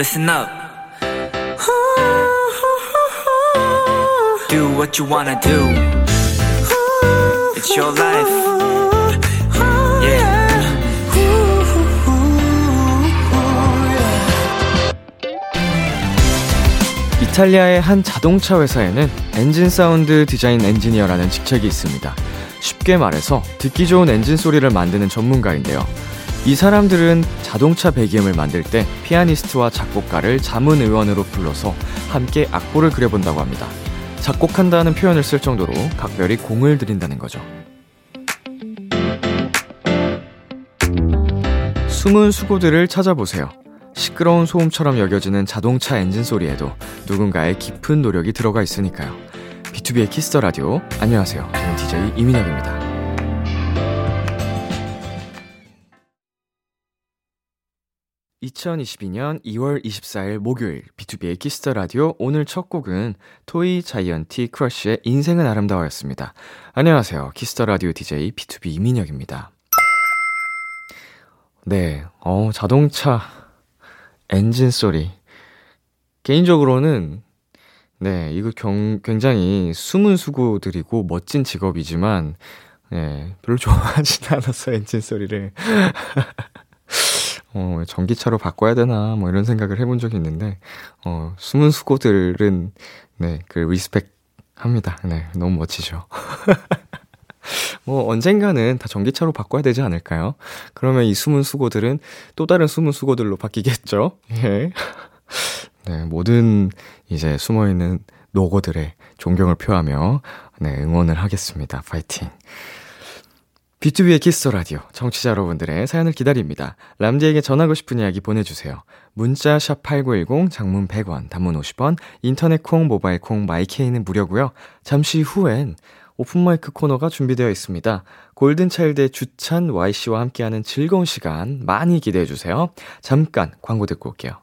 listen up. Do what you wanna do. It's your life. Yeah. 이탈리아의 한 자동차 회사에는 엔진 사운드 디자인 엔지니어라는 직책이 있습니다. 쉽게 말해서 듣기 좋은 엔진 소리를 만드는 전문가인데요. 이 사람들은 자동차 배기음을 만들 때 피아니스트와 작곡가를 자문 위원으로 불러서 함께 악보를 그려본다고 합니다. 작곡한다는 표현을 쓸 정도로 각별히 공을 들인다는 거죠. 숨은 수고들을 찾아보세요. 시끄러운 소음처럼 여겨지는 자동차 엔진 소리에도 누군가의 깊은 노력이 들어가 있으니까요. B2B의 키스터 라디오. 안녕하세요. 저는 DJ 이민혁입니다. 2022년 2월 24일 목요일 B2B의 키스터 라디오 오늘 첫 곡은 토이 자이언티 크러쉬의 인생은 아름다워였습니다. 안녕하세요. 키스터 라디오 DJ B2B 이민혁입니다. 네. 어, 자동차 엔진 소리. 개인적으로는 네, 이거 경, 굉장히 숨은 수고들이고 멋진 직업이지만 네, 별로 좋아하진 않았어 엔진 소리를. 어, 전기차로 바꿔야 되나, 뭐 이런 생각을 해본 적이 있는데, 어, 숨은 수고들은, 네, 그, respect 합니다. 네, 너무 멋지죠. 뭐, 언젠가는 다 전기차로 바꿔야 되지 않을까요? 그러면 이 숨은 수고들은 또 다른 숨은 수고들로 바뀌겠죠? 예. 네, 모든 이제 숨어있는 노고들에 존경을 표하며, 네, 응원을 하겠습니다. 파이팅. B2B의 키스터 라디오 청취자 여러분들의 사연을 기다립니다. 람디에게 전하고 싶은 이야기 보내주세요. 문자 샵 #8910 장문 100원, 단문 50원, 인터넷 콩, 모바일 콩, My K는 무료고요. 잠시 후엔 open mic 코너가 준비되어 있습니다. 골든 차일드의 주찬 Y 씨와 함께하는 즐거운 시간 많이 기대해 주세요. 잠깐 광고 듣고 올게요.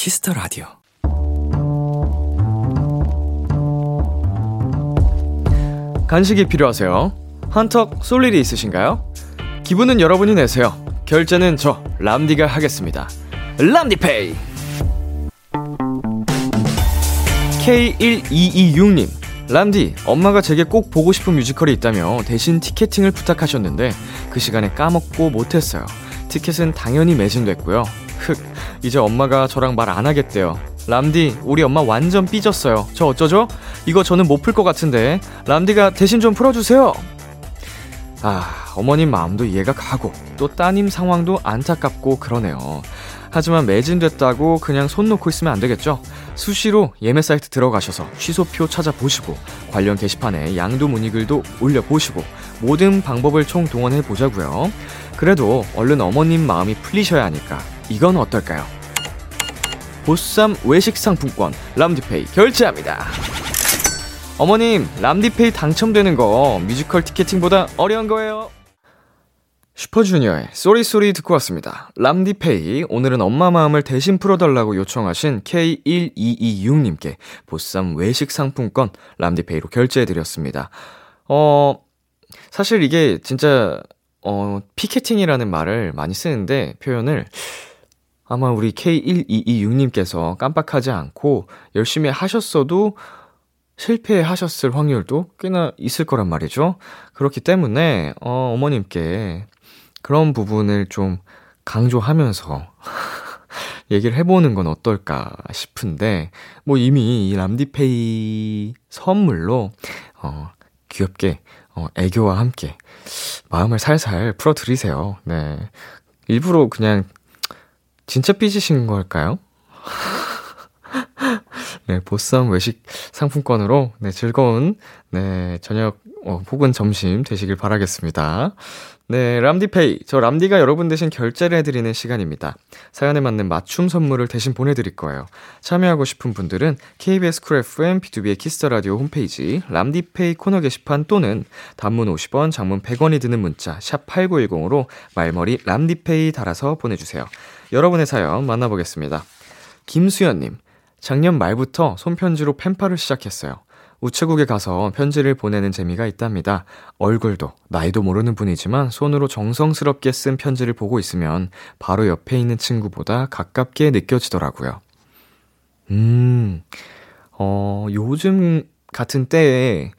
Kiss the Radio. 간식이 필요하세요? 한턱 쏠 일이 있으신가요? 기분은 여러분이 내세요. 결제는 저 람디가 하겠습니다. 람디페이. K1226님. 람디, 엄마가 제게 꼭 보고 싶은 뮤지컬이 있다며 대신 티켓팅을 부탁하셨는데 그 시간에 까먹고 못했어요. 티켓은 당연히 매진됐고요. 흑, 이제 엄마가 저랑 말 안 하겠대요. 람디, 우리 엄마 완전 삐졌어요. 저 어쩌죠? 이거 저는 못 풀 것 같은데. 람디가 대신 좀 풀어주세요. 아, 어머님 마음도 이해가 가고, 또 따님 상황도 안타깝고 그러네요. 하지만 매진됐다고 그냥 손 놓고 있으면 안 되겠죠? 수시로 예매 사이트 들어가셔서 취소표 찾아보시고, 관련 게시판에 양도 문의 글도 올려보시고, 모든 방법을 총동원해 보자고요. 그래도 얼른 어머님 마음이 풀리셔야 하니까 이건 어떨까요? 보쌈 외식 상품권 람디페이 결제합니다. 어머님, 람디페이 당첨되는 거 뮤지컬 티켓팅보다 어려운 거예요. 슈퍼주니어의 Sorry Sorry 듣고 왔습니다. 람디페이, 오늘은 엄마 마음을 대신 풀어달라고 요청하신 K1226님께 보쌈 외식 상품권 람디페이로 결제해드렸습니다. 어, 사실 이게 진짜, 어, 피켓팅이라는 말을 많이 쓰는데, 표현을, 아마 우리 K1226님께서 깜빡하지 않고 열심히 하셨어도 실패하셨을 확률도 꽤나 있을 거란 말이죠. 그렇기 때문에, 어, 어머님께 그런 부분을 좀 강조하면서 얘기를 해보는 건 어떨까 싶은데, 뭐 이미 이 람디페이 선물로, 어, 귀엽게, 어, 애교와 함께 마음을 살살 풀어드리세요. 네. 일부러 그냥 진짜 삐지신 걸까요? 네, 보쌈 외식 상품권으로, 네, 즐거운, 네, 저녁, 어, 혹은 점심 되시길 바라겠습니다. 네, 람디페이. 저 람디가 여러분 대신 결제를 해드리는 시간입니다. 사연에 맞는 맞춤 선물을 대신 보내드릴 거예요. 참여하고 싶은 분들은 KBS 쿨 FM B2B의 키스터 라디오 홈페이지 람디페이 코너 게시판 또는 단문 50원, 장문 100원이 드는 문자 샵 #8910으로 말머리 람디페이 달아서 보내주세요. 여러분의 사연 만나보겠습니다. 김수연님, 작년 말부터 손편지로 펜팔을 시작했어요. 우체국에 가서 편지를 보내는 재미가 있답니다. 얼굴도, 나이도 모르는 분이지만 손으로 정성스럽게 쓴 편지를 보고 있으면 바로 옆에 있는 친구보다 가깝게 느껴지더라고요. 음, 어, 요즘 같은 때에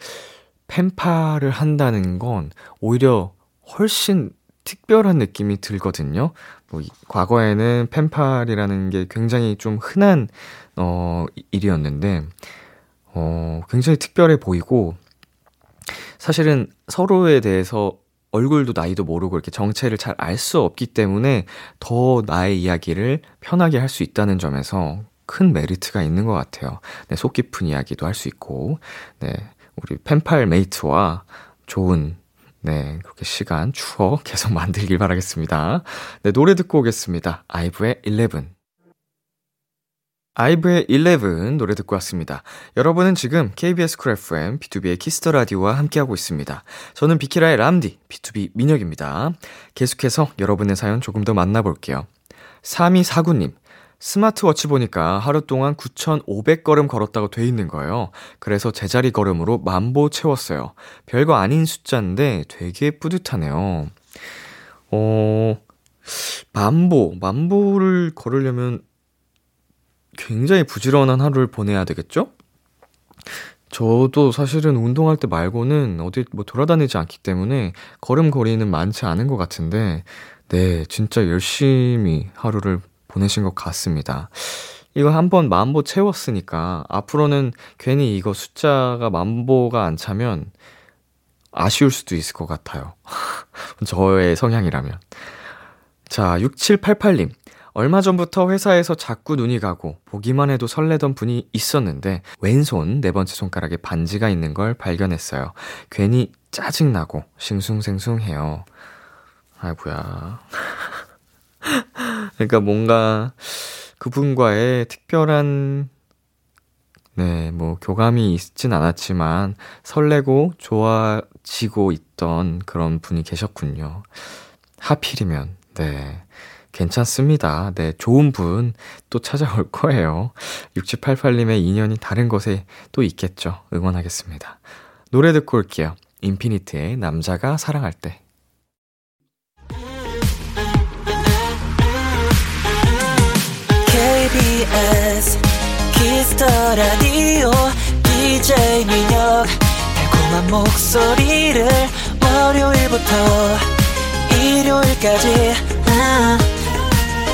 펜팔을 한다는 건 오히려 훨씬 특별한 느낌이 들거든요. 뭐, 과거에는 펜팔이라는 게 굉장히 좀 흔한, 어, 일이었는데, 어, 굉장히 특별해 보이고, 사실은 서로에 대해서 얼굴도 나이도 모르고 이렇게 정체를 잘 알 수 없기 때문에 더 나의 이야기를 편하게 할 수 있다는 점에서 큰 메리트가 있는 것 같아요. 네, 속 깊은 이야기도 할 수 있고, 네, 우리 펜팔 mate와 좋은 네, 그렇게 시간, 추억 계속 만들길 바라겠습니다. 네, 노래 듣고 오겠습니다. 아이브의 11. 아이브의 11 노래 듣고 왔습니다. 여러분은 지금 KBS 쿨 FM, B2B의 키스터 라디오와 함께하고 있습니다. 저는 비키라의 람디, B2B 민혁입니다. 계속해서 여러분의 사연 조금 더 만나볼게요. 3249님, 스마트워치 보니까 하루 동안 9,500걸음 걸었다고 돼 있는 거예요. 그래서 제자리 걸음으로 만보 채웠어요. 별거 아닌 숫자인데 되게 뿌듯하네요. 어, 만보, 만보를 걸으려면 굉장히 부지런한 하루를 보내야 되겠죠? 저도 사실은 운동할 때 말고는 어디 뭐 돌아다니지 않기 때문에 걸음거리는 많지 않은 것 같은데, 네, 진짜 열심히 하루를 보내신 것 같습니다. 이거 한번 만보 채웠으니까 앞으로는 괜히 이거 숫자가 만보가 안 차면 아쉬울 수도 있을 것 같아요. 저의 성향이라면. 자, 6788님. 얼마 전부터 회사에서 자꾸 눈이 가고 보기만 해도 설레던 분이 있었는데 왼손 네 번째 손가락에 반지가 있는 걸 발견했어요. 괜히 짜증나고 싱숭생숭해요. 아이고야. 그러니까 뭔가 그분과의 특별한 네, 뭐 교감이 있진 않았지만 설레고 좋아지고 있던 그런 분이 계셨군요. 하필이면 네. 괜찮습니다. 네, 좋은 분 또 찾아올 거예요. 6788님의 인연이 다른 곳에 또 있겠죠. 응원하겠습니다. 노래 듣고 올게요. 인피니트의 남자가 사랑할 때. KBS Kiss the Radio DJ 민혁. 달콤한 목소리를 월요일부터 일요일까지.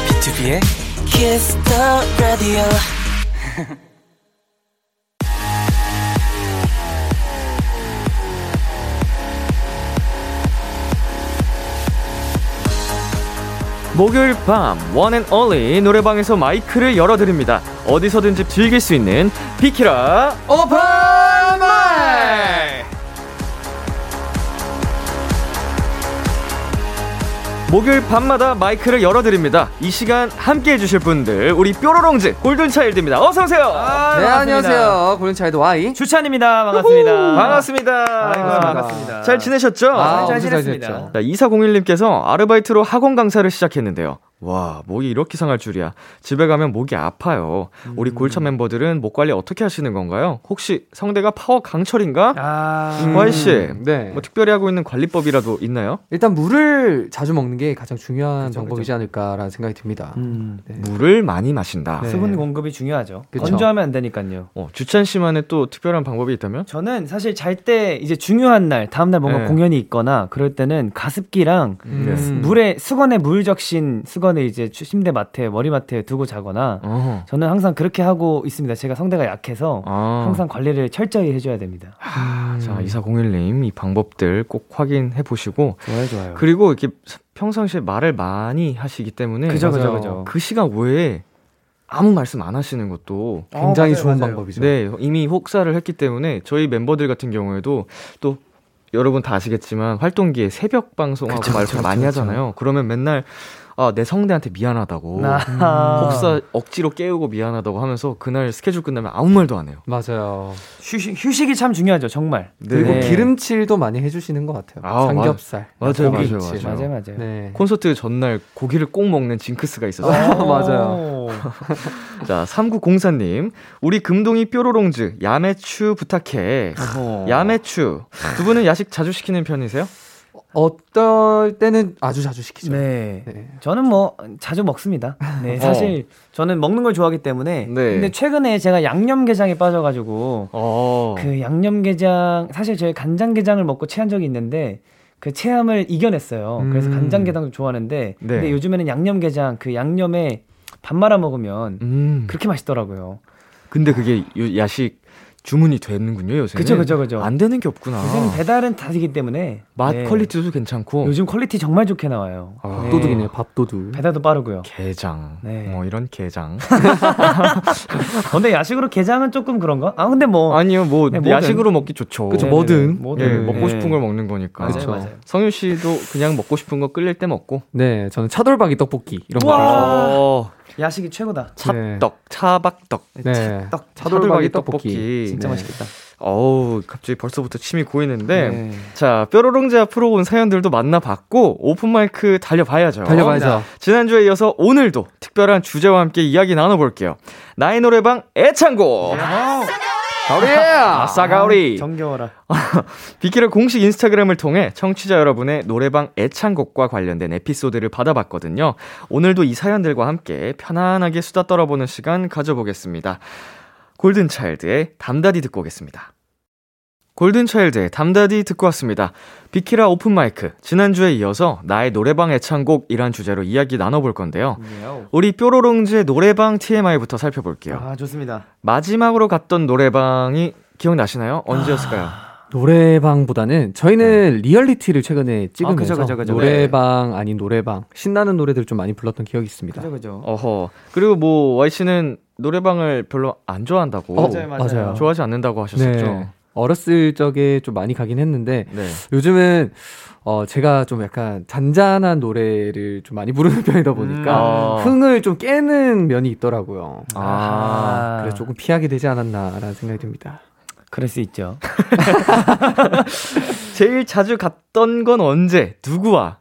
BTOB의 Kiss the Radio 목요일 밤 One and Only 노래방에서 마이크를 열어드립니다. 어디서든지 즐길 수 있는 비키라 오픈 목요일 밤마다 마이크를 열어드립니다. 이 시간 함께 해주실 분들 우리 뾰로롱즈 골든차일드입니다. 어서 오세요. 네, 안녕하세요. 골든차일드 Y. 주찬입니다. 반갑습니다. 반갑습니다. 아이고, 반갑습니다. 잘 지내셨죠? 아, 잘 엄청 지냈습니다. 지냈죠. 자, 2401님께서 아르바이트로 학원 강사를 시작했는데요. 와, 목이 이렇게 상할 줄이야. 집에 가면 목이 아파요. 우리 골차 멤버들은 목 관리 어떻게 하시는 건가요? 혹시 성대가 파워 강철인가? 아, 음. Y씨, 네. 뭐 특별히 하고 있는 관리법이라도 있나요? 일단 물을 자주 먹는 게 가장 중요한 그죠, 방법이지 않을까라는 생각이 듭니다. 음, 네. 물을 많이 마신다. 네. 수분 공급이 중요하죠. 그쵸. 건조하면 안 되니까요. 어, 주찬 씨만의 또 특별한 방법이 있다면? 저는 사실 잘 때 이제 중요한 날, 다음 날 뭔가 네. 공연이 있거나 그럴 때는 가습기랑 음. 물에 수건에 물 적신 수건 을 이제 추- 침대 맡에 머리맡에 두고 자거나 어. 저는 항상 그렇게 하고 있습니다. 제가 성대가 약해서 아. 항상 관리를 철저히 해줘야 됩니다. 아, 자, 2401님, 이 방법들 꼭 확인해 보시고, 좋아요, 좋아요. 그리고 이렇게 평상시에 말을 많이 하시기 때문에 그죠, 그죠. 그죠. 그 시간 외에 아무 말씀 안 하시는 것도 굉장히 어, 맞아요, 좋은 맞아요. 방법이죠. 네, 이미 혹사를 했기 때문에 저희 멤버들 같은 경우에도 또 여러분 다 아시겠지만 활동기에 새벽 방송하고 그쵸, 말 그쵸, 많이 그쵸, 하잖아요. 그러면 맨날 아, 내 성대한테 미안하다고. 아. 혹사 억지로 깨우고 미안하다고 하면서 그날 스케줄 끝나면 아무 말도 안 해요. 맞아요. 휴식, 휴식이 참 중요하죠, 정말. 그리고 네. 기름칠도 많이 해주시는 것 같아요. 아, 삼겹살, 맞아요. 맞아요, 맞아요. 맞아요, 맞아요. 네. 콘서트 전날 고기를 꼭 먹는 징크스가 있었어요. 아, 맞아요. 자, 3904님. 우리 금동이 뾰로롱즈 야매추 부탁해. 야매추. 두 분은 야식 자주 시키는 편이세요? 어떨 때는 아주 자주 시키죠. 네. 네. 저는 뭐 자주 먹습니다. 네, 사실 저는 먹는 걸 좋아하기 때문에. 네. 근데 최근에 제가 양념게장에 빠져가지고 어. 그 양념게장 사실 저희 간장게장을 먹고 체한 적이 있는데 그 체함을 이겨냈어요. 그래서 음. 간장게장도 좋아하는데 네. 근데 요즘에는 양념게장 그 양념에 밥 말아 먹으면 음. 그렇게 맛있더라고요. 근데 그게 요- 야식 주문이 되는군요, 요새. 그죠, 그죠, 그죠. 안 되는 게 없구나. 요즘 배달은 다 되기 때문에 맛 네. 퀄리티도 괜찮고. 요즘 퀄리티 정말 좋게 나와요. 아, 네. 밥도둑이네요, 밥도둑. 배달도 빠르고요. 게장. 네. 뭐 이런 게장. 어, 근데 야식으로 게장은 조금 그런가? 아 근데 뭐 아니요, 뭐 네. 야식으로 먹기 좋죠. 그쵸, 네네네. 뭐든. 뭐든. 예, 네. 먹고 네. 싶은 걸 먹는 거니까. 맞아요. 맞아요. 성윤 씨도 그냥 먹고 싶은 거 끓일 때 먹고. 네, 저는 차돌박이 떡볶이 이런 거. 야식이 최고다. 찹떡, 차박떡. 네. 떡 차돌박이 떡볶이. 진짜 네. 맛있겠다. 어우, 갑자기 벌써부터 침이 고이는데. 네. 자, 뾰로롱제 앞으로 온 사연들도 만나봤고, 오픈마이크 달려봐야죠. 달려봐야죠. 지난주에 이어서 오늘도 특별한 주제와 함께 이야기 나눠볼게요. 나의 노래방 애창곡! 가오리! 아싸 가오리! 정겨워라. 비키라 공식 인스타그램을 통해 청취자 여러분의 노래방 애창곡과 관련된 에피소드를 받아봤거든요. 오늘도 이 사연들과 함께 편안하게 수다 떨어보는 시간 가져보겠습니다. 골든차일드의 담다디 듣고 오겠습니다. 골든차일드의 담다디 듣고 왔습니다. 비키라 오픈마이크. 지난주에 이어서 나의 노래방 애창곡이란 주제로 이야기 나눠볼 건데요. 우리 뾰로롱즈의 노래방 TMI부터 살펴볼게요. 아 좋습니다. 마지막으로 갔던 노래방이 기억나시나요? 언제였을까요? 노래방보다는 저희는 리얼리티를 최근에 찍으면서 그죠, 그죠, 그죠. 노래방 아닌 노래방 신나는 노래들 좀 많이 불렀던 기억이 있습니다. 그죠 그죠. 어허. 그리고 뭐 Y씨는 노래방을 별로 안 좋아한다고. 어, 맞아요, 맞아요. 맞아요. 좋아하지 않는다고 하셨었죠. 네. 어렸을 적에 좀 많이 가긴 했는데 네. 요즘은 어 제가 좀 약간 잔잔한 노래를 좀 많이 부르는 편이다 보니까 음. 흥을 좀 깨는 면이 있더라고요. 아. 그래서 조금 피하게 되지 않았나라는 생각이 듭니다. 그럴 수 있죠. 제일 자주 갔던 건 언제? 누구와?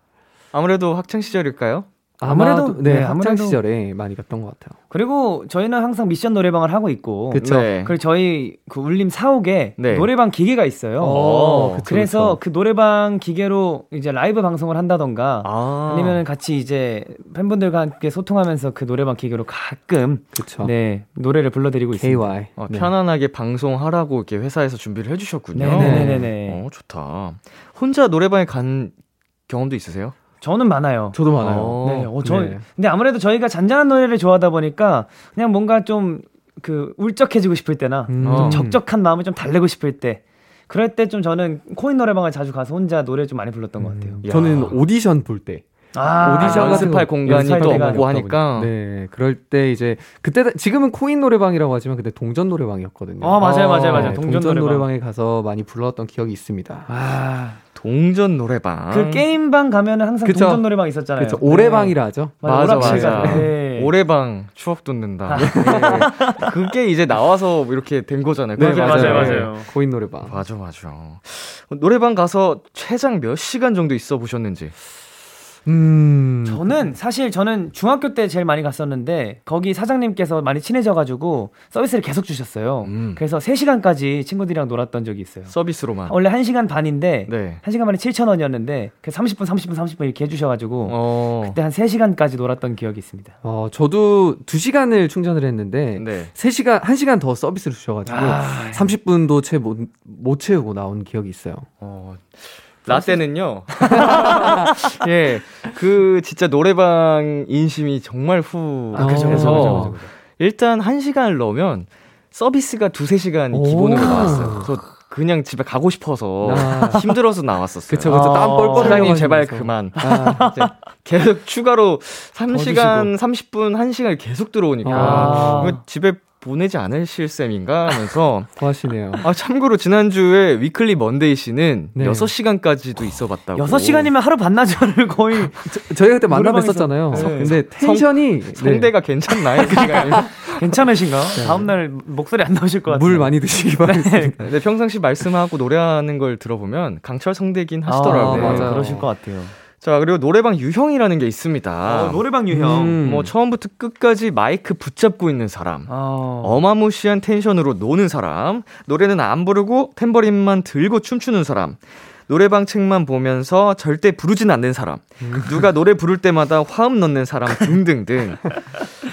아무래도 학창 시절일까요? 아무래도, 아마도 네, 네, 학창 아무래도. 시절에 많이 갔던 것 같아요. 그리고 저희는 항상 미션 노래방을 하고 있고. 그쵸. 네. 그리고 저희 그 울림 사옥에 네. 노래방 기계가 있어요. 어, 그쵸, 그래서 그쵸. 그 노래방 기계로 이제 라이브 방송을 한다던가 아. 아니면 같이 이제 팬분들과 함께 소통하면서 그 노래방 기계로 가끔 그쵸. 네 노래를 불러드리고 있습니다. KY. 어, 네. 편안하게 방송하라고 이렇게 회사에서 준비를 해주셨군요. 네네네네. 어, 좋다. 혼자 노래방에 간 경험도 있으세요? 저는 많아요. 저도 많아요. 어. 네, 어, 저, 네. 근데 아무래도 저희가 잔잔한 노래를 좋아하다 보니까 그냥 뭔가 좀 그 울적해지고 싶을 때나 음. 어. 좀 적적한 마음을 좀 달래고 싶을 때 그럴 때 좀 저는 코인 노래방을 자주 가서 혼자 노래 좀 많이 불렀던 것 같아요. 야. 저는 오디션 볼 때. 아, 오디션 연습할 거 공간이 또 없고 하니까. 네, 그럴 때 이제 그때 지금은 코인 노래방이라고 하지만 그때 동전 노래방이었거든요. 어, 맞아요, 맞아요, 맞아요. 네, 동전, 동전, 노래방. 노래방. 에 가서 많이 불렀던 기억이 있습니다. 아, 동전 노래방. 그 게임방 가면은 항상 그쵸. 동전 노래방 있었잖아요. 그렇죠. 오래방이라 하죠. 네. 맞아, 맞아. 같은, 네. 오래방 추억 돋는다. 네. 그게 이제 나와서 이렇게 된 거잖아요. 네, 그게 맞아요, 이제. 맞아요. 코인 노래방. 맞아, 맞아. 노래방 가서 최장 몇 시간 정도 있어 보셨는지. 음. 저는 사실 저는 중학교 때 제일 많이 갔었는데 거기 사장님께서 많이 친해져가지고 서비스를 계속 주셨어요. 음. 그래서 3시간까지 친구들이랑 놀았던 적이 있어요. 서비스로만. 원래 1시간 반인데 네. 1시간 반에 7,000원이었는데 그 30분 30분 30분 이렇게 해주셔가지고 어. 그때 한 3시간까지 놀았던 기억이 있습니다. 어, 저도 2시간을 충전을 했는데 네. 3시간 1시간 더 서비스를 주셔 가지고 아, 30분도 채 못 못 채우고 나온 기억이 있어요. 어. 라떼는요. 예. 그 진짜 노래방 인심이 정말 후. 아, 그죠, 그죠, 일단 한 시간을 넣으면 서비스가 두세 시간이 오. 기본으로 나왔어요. 그래서 그냥 집에 가고 싶어서 아. 힘들어서 나왔었어요. 그쵸, 그쵸. 땀 아, 뻘뻘 사장님 제발. 그만. 아, 계속 추가로 3시간 30분 1시간 계속 들어오니까 아. 집에 보내지 않으실 셈인가 하면서 더 하시네요. 아 참고로 지난주에 위클리 먼데이 씨는 네. 6시간까지도 있어 봤다고. 6시간이면 하루 반나절을 거의 저희가 그때 만나 뵀었잖아요. 네. 근데 텐션이 성대가 괜찮나요? 그 시간이? 괜찮으신가? 다음 날 목소리 안 나오실 것 네, 같아요. 물 많이 드시기 바랍니다. 근데 평상시 말씀하고 노래하는 걸 들어보면 강철 성대긴 하시더라고요. 아, 맞아요. 그러실 것 같아요. 자, 그리고 노래방 유형이라는 게 있습니다. 어, 노래방 유형. 음. 뭐 처음부터 끝까지 마이크 붙잡고 있는 사람. 어. 어마무시한 텐션으로 노는 사람, 노래는 안 부르고 탬버린만 들고 춤추는 사람, 노래방 책만 보면서 절대 부르진 않는 사람, 누가 노래 부를 때마다 화음 넣는 사람 등등등.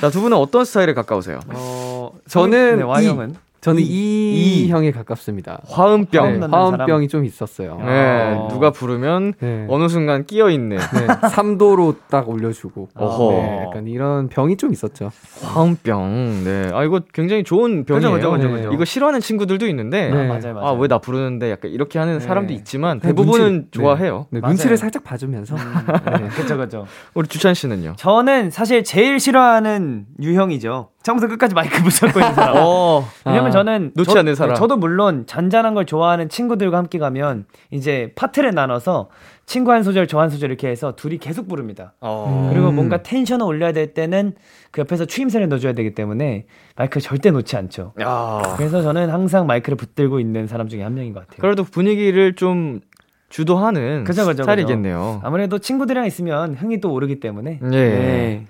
자, 두 분은 어떤 스타일에 가까우세요? 어, 저는 네, Y형은 저는 이- 이, 이. 형에 가깝습니다. 화음병. 화음 네, 화음병이 좀 있었어요. 네, 어. 누가 부르면 네. 어느 순간 끼어 있는 네, 3도로 딱 올려주고. 어허. 네, 약간 이런 병이 좀 있었죠. 화음병. 네, 아 이거 굉장히 좋은 병이에요. 그죠, 그죠, 그죠, 그죠. 이거 싫어하는 친구들도 있는데, 네. 맞아요, 맞아요. 아 왜 나 부르는데 약간 이렇게 하는 네. 사람도 있지만 대부분은 눈치- 좋아해요. 네. 눈치를 살짝 봐주면서. 네. 그죠, 그죠. 우리 주찬 씨는요? 저는 사실 제일 싫어하는 유형이죠. 처음부터 끝까지 마이크 붙잡고 있는 사람. 어, 왜냐면 아, 저는 놓지 저, 않는 사람. 네, 저도 물론 잔잔한 걸 좋아하는 친구들과 함께 가면 이제 파트를 나눠서 친구 한 소절 저 한 소절 이렇게 해서 둘이 계속 부릅니다. 어. 그리고 음. 뭔가 텐션을 올려야 될 때는 그 옆에서 추임새를 넣어줘야 되기 때문에 마이크를 절대 놓지 않죠. 야. 그래서 저는 항상 마이크를 붙들고 있는 사람 중에 한 명인 것 같아요. 그래도 분위기를 좀 주도하는 그죠, 그죠, 스타일이겠네요. 아무래도 친구들이랑 있으면 흥이 또 오르기 때문에. 예. 네.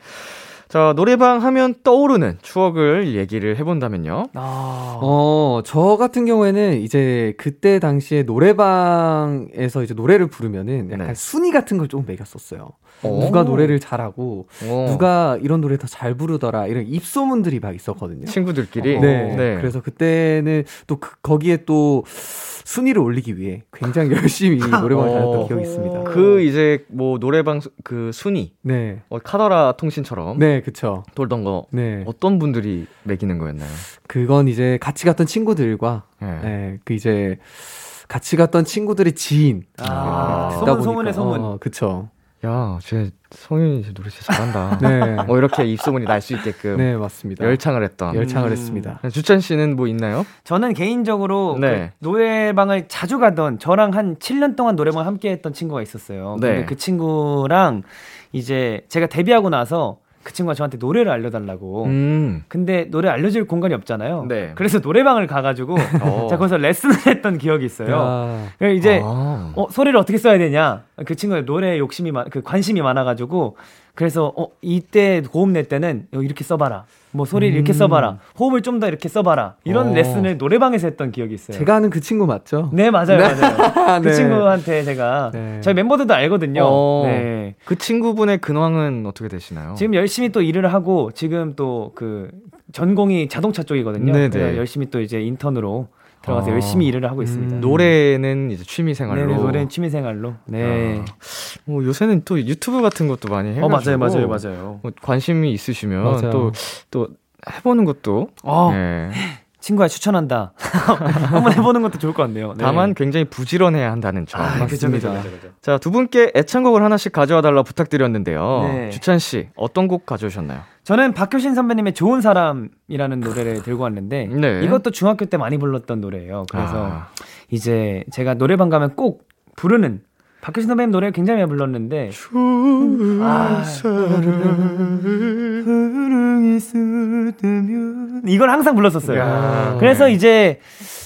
자, 노래방 하면 떠오르는 추억을 얘기를 해본다면요. 아. 어, 저 같은 경우에는 이제 그때 당시에 노래방에서 이제 노래를 부르면은 약간 네. 순위 같은 걸 조금 매겼었어요. 오. 누가 노래를 잘하고 어. 누가 이런 노래 더 잘 부르더라 이런 입소문들이 막 있었거든요. 친구들끼리. 네. 그래서 그때는 또 그- 거기에 또 순위를 올리기 위해 굉장히 열심히 노래방을 어. 다녔던 기억이 있습니다. 그 이제 뭐 노래방 수- 그 순위 네. 어, 카더라 통신처럼 네, 그쵸. 돌던 거 네. 어떤 분들이 매기는 거였나요? 그건 이제 같이 갔던 친구들과, 네. 네, 그 이제 같이 갔던 친구들의 지인. 아, 네, 소문, 소문의 소문. 어, 그쵸. 야, 쟤 성윤이 쟤 노래 진짜 잘한다. 네. 뭐 이렇게 입소문이 날 수 있게끔 네, 맞습니다. 열창을 했던. 열창을 음. 했습니다. 주찬 씨는 뭐 있나요? 저는 개인적으로 네. 그 노래방을 자주 가던 저랑 한 7년 동안 노래방을 함께 했던 친구가 있었어요. 네. 근데 그 친구랑 이제 제가 데뷔하고 나서 그 친구가 저한테 노래를 알려달라고. 음. 근데 노래 알려줄 공간이 없잖아요. 네. 그래서 노래방을 가가지고 어. 제가 거기서 레슨을 했던 기억이 있어요. 야, 그래서 이제 아. 어, 소리를 어떻게 써야 되냐. 그 친구가 노래에 욕심이 많, 그 관심이 많아가지고 그래서 어, 이때 고음 낼 때는 어, 이렇게 써봐라. 뭐 소리를 이렇게 써봐라. 호흡을 좀 더 이렇게 써봐라. 이런 어. 레슨을 노래방에서 했던 기억이 있어요. 제가 아는 그 친구 맞죠? 네 맞아요 네. 맞아요. 그 네. 친구한테 제가 네. 저희 멤버들도 알거든요. 어. 네. 그 친구분의 근황은 어떻게 되시나요? 지금 열심히 또 일을 하고 지금 또 그 전공이 자동차 쪽이거든요. 네네. 그래서 열심히 또 이제 인턴으로 들어가서 아. 열심히 일을 하고 있습니다. 음, 노래는 이제 취미 생활로. 네, 노래는 취미 생활로. 네. 아, 뭐 요새는 또 유튜브 같은 것도 많이 해가지고. 어 맞아요 맞아요 맞아요. 뭐 관심이 있으시면 맞아요. 또또 해보는 것도. 어 네. 친구야 추천한다. 한번 해보는 것도 좋을 것 같네요. 네. 다만 굉장히 부지런해야 한다는 점. 아, 맞습니다. 그죠, 그죠. 자, 두 분께 애창곡을 하나씩 가져와 달라 부탁드렸는데요. 네. 주찬 씨, 어떤 곡 가져오셨나요? 저는 박효신 선배님의 좋은 사람이라는 노래를 들고 왔는데 네. 이것도 중학교 때 많이 불렀던 노래예요. 그래서 아. 이제 제가 노래방 가면 꼭 부르는 박효신 선배님 노래를 굉장히 많이 불렀는데 아, 이걸 항상 불렀었어요. 야. 그래서 이제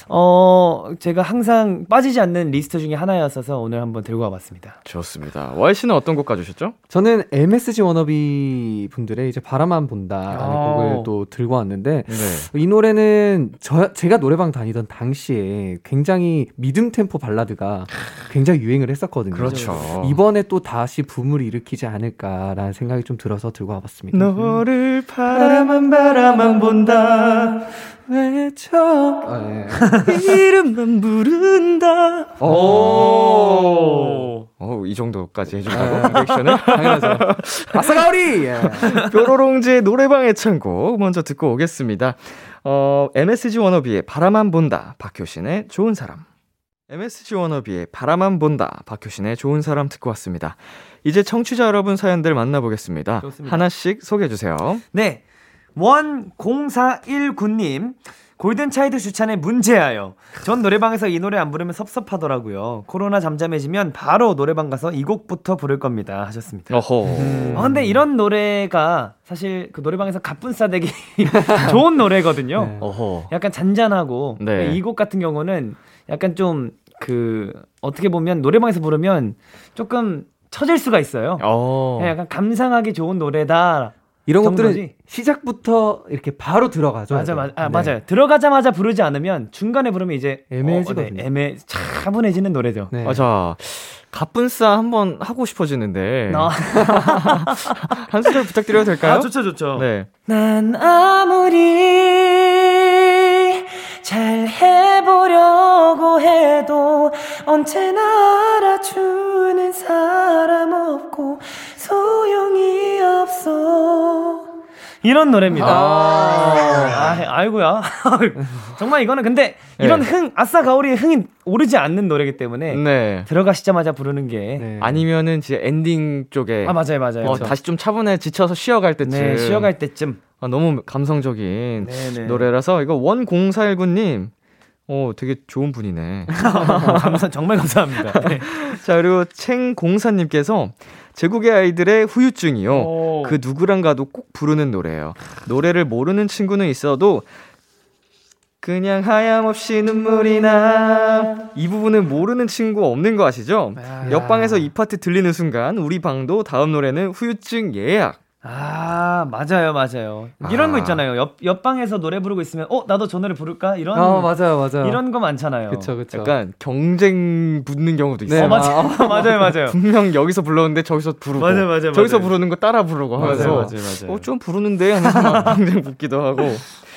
어 제가 항상 빠지지 않는 리스트 중에 하나였어서 오늘 한번 들고 와봤습니다. 좋습니다. Y 씨는 어떤 곡 가져오셨죠? 저는 MSG 워너비 분들의 이제 바라만 본다라는 아. 곡을 또 들고 왔는데 네. 이 노래는 저, 제가 노래방 다니던 당시에 굉장히 medium 템포 발라드가 굉장히 유행을 했었거든요. 그렇죠. 이번에 또 다시 붐을 일으키지 않을까라는 생각이 좀 들어서 들고 와봤습니다. 너를 바라만 바라만 본다. 외쳐. 아, 예. 이름만 부른다. 오. 어, 이 정도까지 해준다고 리액션을? 당연하죠. 아싸 가오리. 예. 뾰로롱즈의 노래방 애창곡 먼저 듣고 오겠습니다. 어, MSG 워너비의 바라만 본다. 박효신의 좋은 사람. MSG 워너비의 바라만 본다. 박효신의 좋은 사람 듣고 왔습니다. 이제 청취자 여러분 사연들 만나보겠습니다. 좋습니다. 하나씩 소개해주세요. 네. 원0419님. 골든차이드 추천에 문제야요. 전 노래방에서 이 노래 안 부르면 섭섭하더라고요. 코로나 잠잠해지면 바로 노래방 가서 이 곡부터 부를 겁니다. 하셨습니다. 어허. 아, 근데 이런 노래가 사실 그 노래방에서 가쁜 싸대기 좋은 노래거든요. 네. 어허. 약간 잔잔하고 네. 이곡 같은 경우는 약간 좀 그 어떻게 보면 노래방에서 부르면 조금 처질 수가 있어요. 어. 네, 약간 감상하기 좋은 노래다. 이런 것들은 정도지? 시작부터 이렇게 바로 들어가죠. 맞아, 맞아. 아, 네. 맞아요. 들어가자마자 부르지 않으면 중간에 부르면 이제 애매해지거든요. 어, 네, 애매 차분해지는 노래죠. 네. 아, 자, 가뿐싸 한번 하고 싶어지는데. 나- 한 소절 부탁드려도 될까요? 아, 좋죠, 좋죠. 네. 난 아무리 잘 해보려고 해도 언제나 알아주는 사람 없고 소용이 없어. 이런 노래입니다. 아, 아 이고야. 정말 이거는 근데 이런 네. 흥, 아싸 가오리의 흥이 오르지 않는 노래기 때문에 네. 들어가시자마자 부르는 게. 네. 아니면은 이제 엔딩 쪽에. 아, 맞아요, 맞아요. 어, 다시 좀 차분해 지쳐서 쉬어갈 때쯤. 네, 쉬어갈 때쯤. 아, 너무 감성적인. 노래라서 이거 원공사일구님 어 되게 좋은 분이네. 감사, 정말 감사합니다. 네. 자 그리고 챙공사님께서 제국의 아이들의 후유증이요. 오. 그 누구랑 가도 꼭 부르는 노래예요. 노래를 모르는 친구는 있어도 그냥 하염없이 눈물이 나. 이 부분은 모르는 친구 없는 거 아시죠? 아. 옆방에서 이 파트 들리는 순간 우리 방도 다음 노래는 후유증 예약. 아, 맞아요, 맞아요. 이런 아. 거 있잖아요. 옆, 옆방에서 노래 부르고 있으면, 어, 나도 저 노래 부를까? 이런, 아, 맞아요, 맞아요. 이런 거 많잖아요. 그쵸, 그쵸. 약간 경쟁 붙는 경우도 있어요. 네, 어, 맞아요. 맞아요, 맞아요. 분명 여기서 불렀는데 저기서 부르고 맞아요, 맞아요, 저기서 맞아요. 부르는 거 따라 부르고 하면서 맞아요, 맞아요, 맞아요. 어, 좀 부르는데 하면서 막 경쟁 붙기도 하고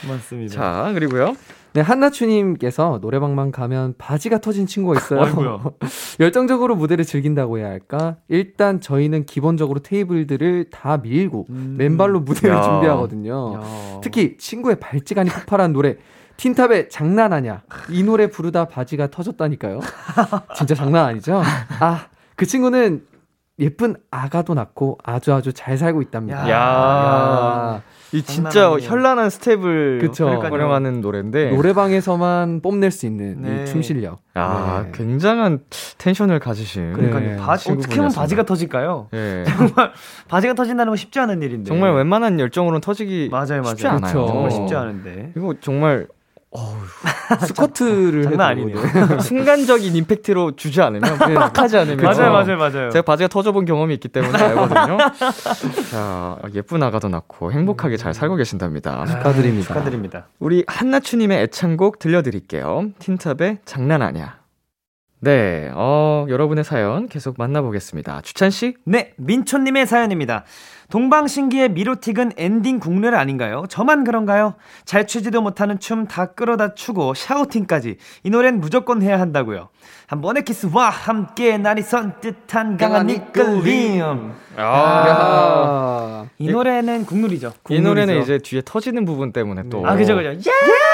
맞습니다. 자 그리고요 네, 한나추님께서 노래방만 가면 바지가 터진 친구가 있어요. 열정적으로 무대를 즐긴다고 해야 할까? 일단 저희는 기본적으로 테이블들을 다 밀고 음. 맨발로 무대를 야. 준비하거든요. 야. 특히 친구의 발찌간이 폭발한 노래 틴탑의 장난하냐 이 노래 부르다 바지가 터졌다니까요. 진짜 장난 아니죠? 아 그 친구는 예쁜 아가도 낳고 아주 아주 잘 살고 있답니다. 야. 야. 이 진짜 아니에요. 현란한 스텝을 그쵸. 활용하는 노래인데 노래방에서만 뽐낼 수 있는 네. 이춤 실력. 아 네. 굉장한 텐션을 가지신 그러니까요. 네, 바, 어떻게 하면. 바지가 터질까요? 예. 정말 바지가 터진다는 건 쉽지 않은 일인데. 정말 웬만한 열정으로는 터지기 맞아요, 맞아요. 쉽지 않아요. 그쵸. 정말 쉽지 않은데. 이거 정말 스쿼트를 장난 아니네요. 순간적인 임팩트로 주지 않으면 빡 하지 않으면 맞아요, 맞아요, 맞아요. 제가 바지가 터져본 경험이 있기 때문에 알거든요. 자, 예쁜 아가도 낳고 행복하게 잘 살고 계신답니다. 축하드립니다. 축하드립니다. 우리 한나추님의 애창곡 들려드릴게요. 틴탑의 장난 아냐. 네, 어, 여러분의 사연 계속 만나보겠습니다. 주찬 씨? 네, 민초님의 사연입니다. 동방신기의 미로틱은 엔딩 국룰 아닌가요? 저만 그런가요? 잘 추지도 못하는 춤 다 끌어다 추고 샤우팅까지 이 노래는 무조건 해야 한다고요. 한 번의 키스와 함께 날이 선 듯한 강한 이끌림. 야. 이 노래는 국룰이죠. 이 노래는 국룰이죠. 이제 뒤에 터지는 부분 때문에 또. 아 그죠 그죠. 예!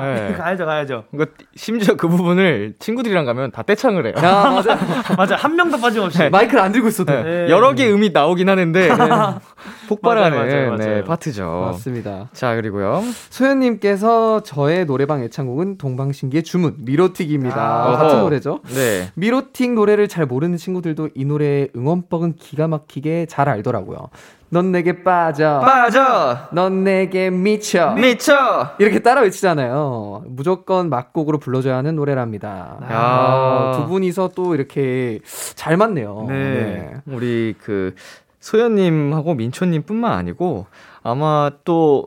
네. 가야죠 가야죠. 이거 심지어 그 부분을 친구들이랑 가면 다 떼창을 해요. 야, 맞아. 맞아 한 명도 빠짐없이. 마이크를 안 들고 있어도. 네. 네. 여러 개의 음이 나오긴 하는데 폭발하는 맞아요, 맞아요, 네, 맞아요. 파트죠. 맞습니다. 자 그리고요. 소연님께서 저의 노래방 애창곡은 동방신기의 주문 미로틱입니다. 아, 같은 어허. 노래죠. 네. 미로틱 노래를 잘 모르는 친구들도 이 노래의 응원법은 기가 막히게 잘 알더라고요. 넌 내게 빠져. 빠져 넌 내게 미쳐. 미쳐. 이렇게 따라 외치잖아요. 무조건 막곡으로 불러줘야 하는 노래랍니다. 야. 아, 두 분이서 또 이렇게 잘 맞네요. 네. 우리 그 소연님하고 민초님뿐만 아니고 아마 또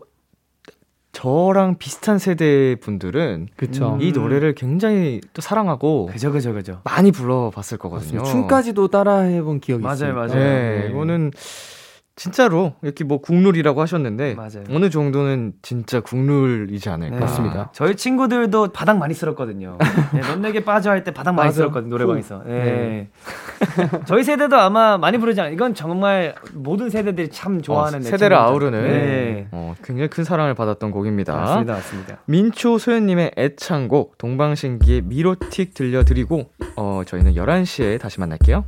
저랑 비슷한 세대 분들은 그쵸. 이 노래를 굉장히 또 사랑하고 그죠 그죠 그죠. 많이 불러봤을 거거든요. 춤까지도 따라 해본 기억이 맞아요, 있어요. 맞아요. 네, 이거는 진짜로 이렇게 뭐 국룰이라고 하셨는데 맞아요. 어느 정도는 진짜 국룰이지 않을까. 네. 맞습니다. 저희 친구들도 바닥 많이 쓸었거든요. 네, 넌 내게 빠져 할 때 바닥 많이 맞아요. 쓸었거든요, 노래방에서. 네. 저희 세대도 아마 많이 부르지 않아요. 이건 정말 모든 세대들이 참 좋아하는 어, 네, 세대를. 아우르는 네. 어, 굉장히 큰 사랑을 받았던 곡입니다. 맞습니다, 맞습니다. 민초 소연님의 애창곡 동방신기의 미로틱 들려드리고 어, 저희는 11시에 다시 만날게요.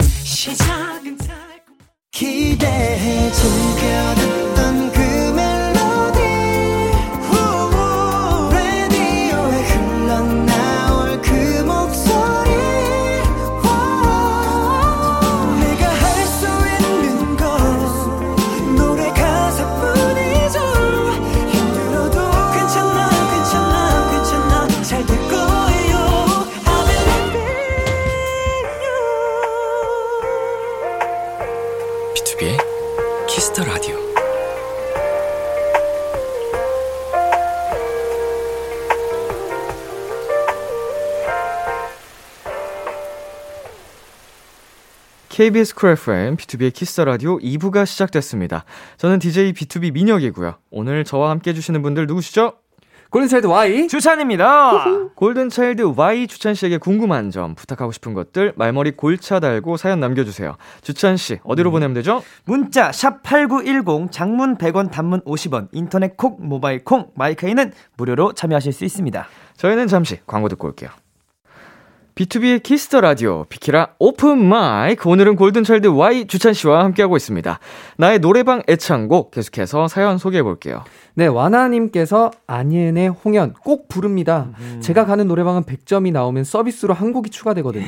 시작은 기 KBS 쿨 FM, BTOB의 키스 더 라디오 2부가 시작됐습니다. 저는 DJ BTOB 민혁이고요. 오늘 저와 함께 해주시는 분들 누구시죠? 골든차일드 Y. 주찬입니다. 골든차일드 Y 주찬 씨에게 궁금한 점, 부탁하고 싶은 것들 말머리 골차 달고 사연 남겨주세요. 주찬 씨 어디로 보내면 되죠? 문자 샵 8910 장문 100원 단문 50원 인터넷 콩 모바일 콩 마이 K는 무료로 참여하실 수 있습니다. 저희는 잠시 광고 듣고 올게요. BTOB의 키스 더 라디오 비키라 오픈 마이크 오늘은 골든차일드 Y 주찬 씨와 함께하고 있습니다. 나의 노래방 애창곡 계속해서 사연 소개해 볼게요. 네, 와나님께서 안예은의 홍연 꼭 부릅니다. 제가 가는 노래방은 100점이 나오면 서비스로 한 곡이 추가되거든요.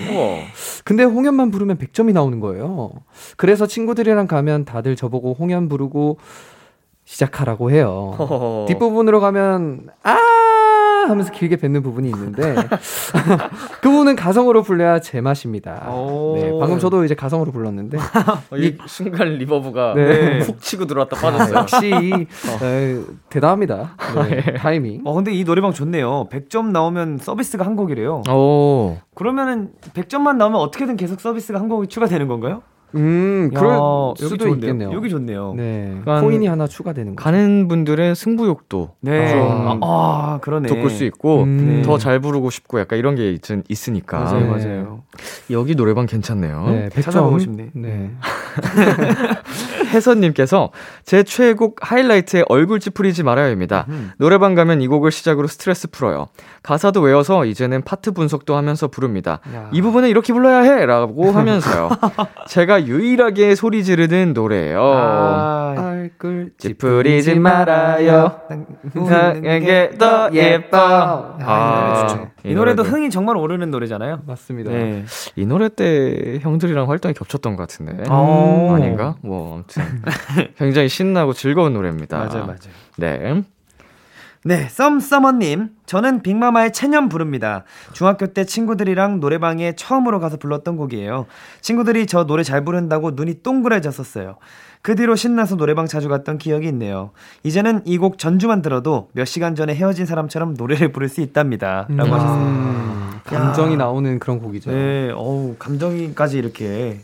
근데 홍연만 부르면 100점이 나오는 거예요. 그래서 친구들이랑 가면 다들 저보고 홍연 부르고 시작하라고 해요. 뒷부분으로 가면 아 하면서 길게 뱉는 부분이 있는데 그 부분은 가성으로 불러야 제맛입니다. 오. 네, 방금 저도 이제 가성으로 불렀는데 어, 이 순간 reverb가 네. 훅 치고 들어왔다 아, 빠졌어요. 역시 네, 대단합니다. 네, 타이밍. 어 근데 이 노래방 좋네요. 100점 나오면 서비스가 한 곡이래요. 오. 그러면은 100점만 나오면 어떻게든 계속 서비스가 한 곡이 추가되는 건가요? 음, 야, 그럴 여기 수도 좋은데요? 있겠네요. 여기 좋네요. 네. 네, 코인이 하나 추가되는 거. 가는 분들의 승부욕도 좀 아, 아, 그러네. 돋굴 수 있고 음. 더잘 부르고 싶고 약간 이런 게 있, 있으니까 맞아요, 네. 맞아요. 여기 노래방 괜찮네요. 네, 100점. 찾아보고 싶네. 네. 혜선님께서 제 최애곡 하이라이트의 얼굴 찌푸리지 말아요입니다. 음. 노래방 가면 이 곡을 시작으로 스트레스 풀어요. 가사도 외워서 이제는 파트 분석도 하면서 부릅니다. 야. 이 부분은 이렇게 불러야 해! 라고 하면서요. 제가 유일하게 소리 지르는 노래예요. 아, 얼굴 찌푸리지 말아요. 나에게 더 예뻐. 아, 아, 좋죠. 이이 노래도 흥이 정말 오르는 노래잖아요. 맞습니다. 네. 이 노래 때 형들이랑 활동이 겹쳤던 것 같은데. 어. 아닌가? 뭐, 아무튼. 굉장히 신나고 즐거운 노래입니다. 맞아요, 맞아요. 네. 네, 썸서머님. 저는 빅마마의 체념 부릅니다. 중학교 때 친구들이랑 노래방에 처음으로 가서 불렀던 곡이에요. 친구들이 저 노래 잘 부른다고 눈이 동그래졌었어요. 그 뒤로 신나서 노래방 자주 갔던 기억이 있네요. 이제는 이 곡 전주만 들어도 몇 시간 전에 헤어진 사람처럼 노래를 부를 수 있답니다. 라고 하셨어요. 음, 감정이 나오는 그런 곡이죠. 네, 어우, 감정이까지 이렇게.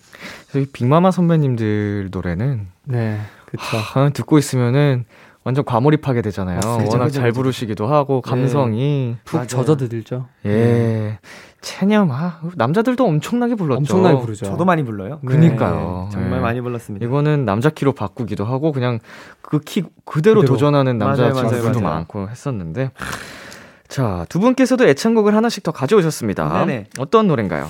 저희 빅마마 선배님들 노래는 네, 그쵸. 아, 듣고 있으면은 완전 과몰입하게 되잖아요. 맞습니다. 워낙 그죠, 잘 그죠. 부르시기도 하고 감성이 푹 맞아요. 젖어들죠. 예. 체념 아 남자들도 엄청나게 불렀죠. 엄청나게 부르죠. 저도 많이 불러요. 그니까요. 네, 정말 네. 많이 불렀습니다. 이거는 남자 키로 바꾸기도 하고 그냥 그 키 그대로, 그대로. 도전하는 남자 친구들도. 많고 했었는데 자, 두 분께서도 애창곡을 하나씩 더 가져오셨습니다. 네네. 어떤 노래인가요?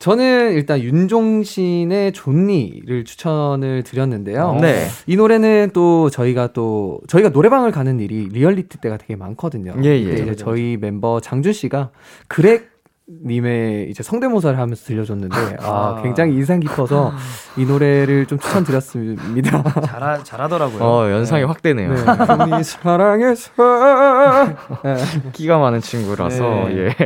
저는 일단 윤종신의 좋니를 추천을 드렸는데요. 네. 이 노래는 또 저희가 또 저희가 노래방을 가는 일이 리얼리티 때가 되게 많거든요. 예, 예. 이제 저희 멤버 장준 씨가 그렉 님의 이제 성대모사를 하면서 들려줬는데 아, 아. 굉장히 인상 깊어서 이 노래를 좀 추천드렸습니다. 잘하, 잘하더라고요. 어, 연상이 네. 확 되네요. 네. 존니 사랑해서 네. 끼가 많은 친구라서 네. 예.